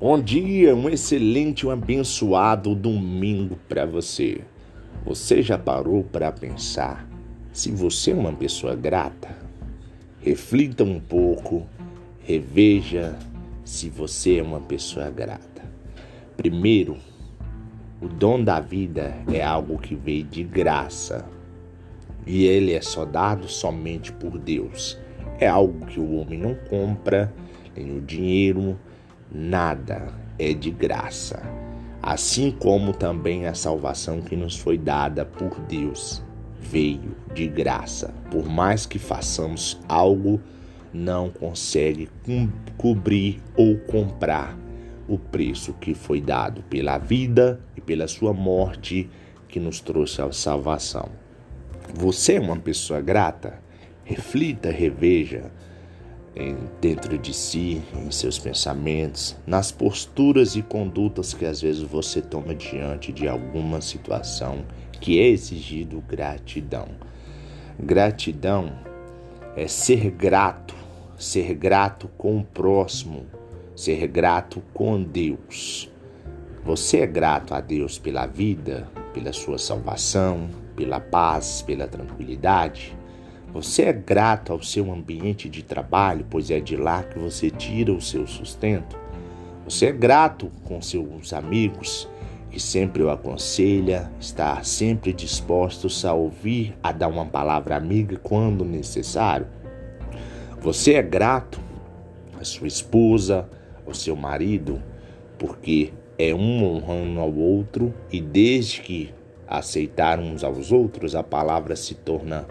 Bom dia, um excelente, um abençoado domingo para você. Você já parou para pensar se você é uma pessoa grata? Reflita um pouco, reveja se você é uma pessoa grata. Primeiro, o dom da vida é algo que veio de graça e ele é só dado somente por Deus. É algo que o homem não compra, nem o dinheiro nada é de graça, assim como também a salvação que nos foi dada por Deus veio de graça. Por mais que façamos algo, não consegue cobrir ou comprar o preço que foi dado pela vida e pela sua morte que nos trouxe a salvação. Você é uma pessoa grata? Reflita, reveja em, dentro de si, em seus pensamentos, nas posturas e condutas que às vezes você toma diante de alguma situação que é exigido gratidão. Gratidão é ser grato, ser grato com o próximo, ser grato com Deus. Você é grato a Deus pela vida, pela sua salvação, pela paz, pela tranquilidade? Você é grato ao seu ambiente de trabalho, pois é de lá que você tira o seu sustento. Você é grato com seus amigos, que sempre o aconselha, está sempre dispostos a ouvir, a dar uma palavra amiga quando necessário. Você é grato à sua esposa, ao seu marido, porque é um honrando ao outro e desde que aceitaram uns aos outros, a palavra se torna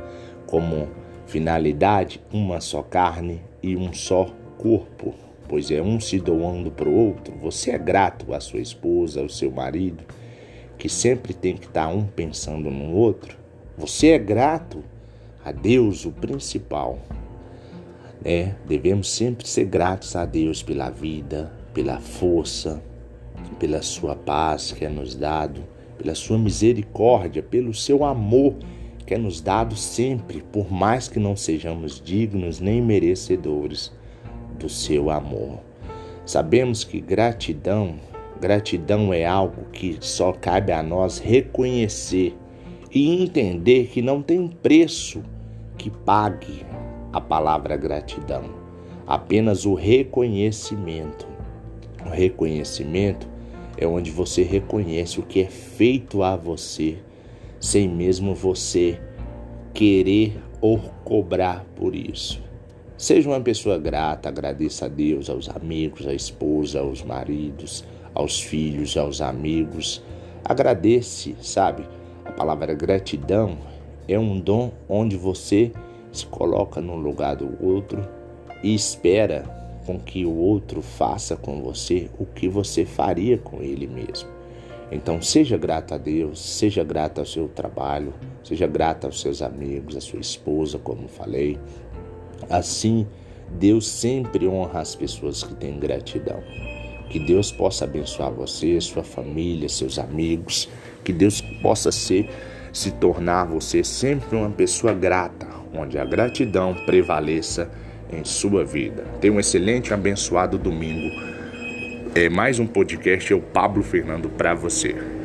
como finalidade uma só carne e um só corpo, pois é um se doando para o outro. Você é grato à sua esposa, ao seu marido, que sempre tem que estar um pensando no outro. Você é grato a Deus, o principal. É, devemos sempre ser gratos a Deus pela vida, pela força, pela sua paz que é nos dado, pela sua misericórdia, pelo seu amor que é nos dado sempre, por mais que não sejamos dignos nem merecedores do seu amor. Sabemos que gratidão, gratidão é algo que só cabe a nós reconhecer e entender que não tem preço que pague a palavra gratidão, apenas o reconhecimento. O reconhecimento é onde você reconhece o que é feito a você sem mesmo você querer ou cobrar por isso. Seja uma pessoa grata, agradeça a Deus, aos amigos, à esposa, aos maridos, aos filhos, aos amigos. Agradece, sabe? A palavra gratidão é um dom onde você se coloca no lugar do outro e espera com que o outro faça com você o que você faria com ele mesmo. Então, seja grato a Deus, seja grato ao seu trabalho, seja grato aos seus amigos, à sua esposa, como falei. Assim, Deus sempre honra as pessoas que têm gratidão. Que Deus possa abençoar você, sua família, seus amigos. Que Deus possa ser, se tornar você sempre uma pessoa grata, onde a gratidão prevaleça em sua vida. Tenha um excelente e abençoado domingo é mais um podcast, é o Pablo Fernando para você.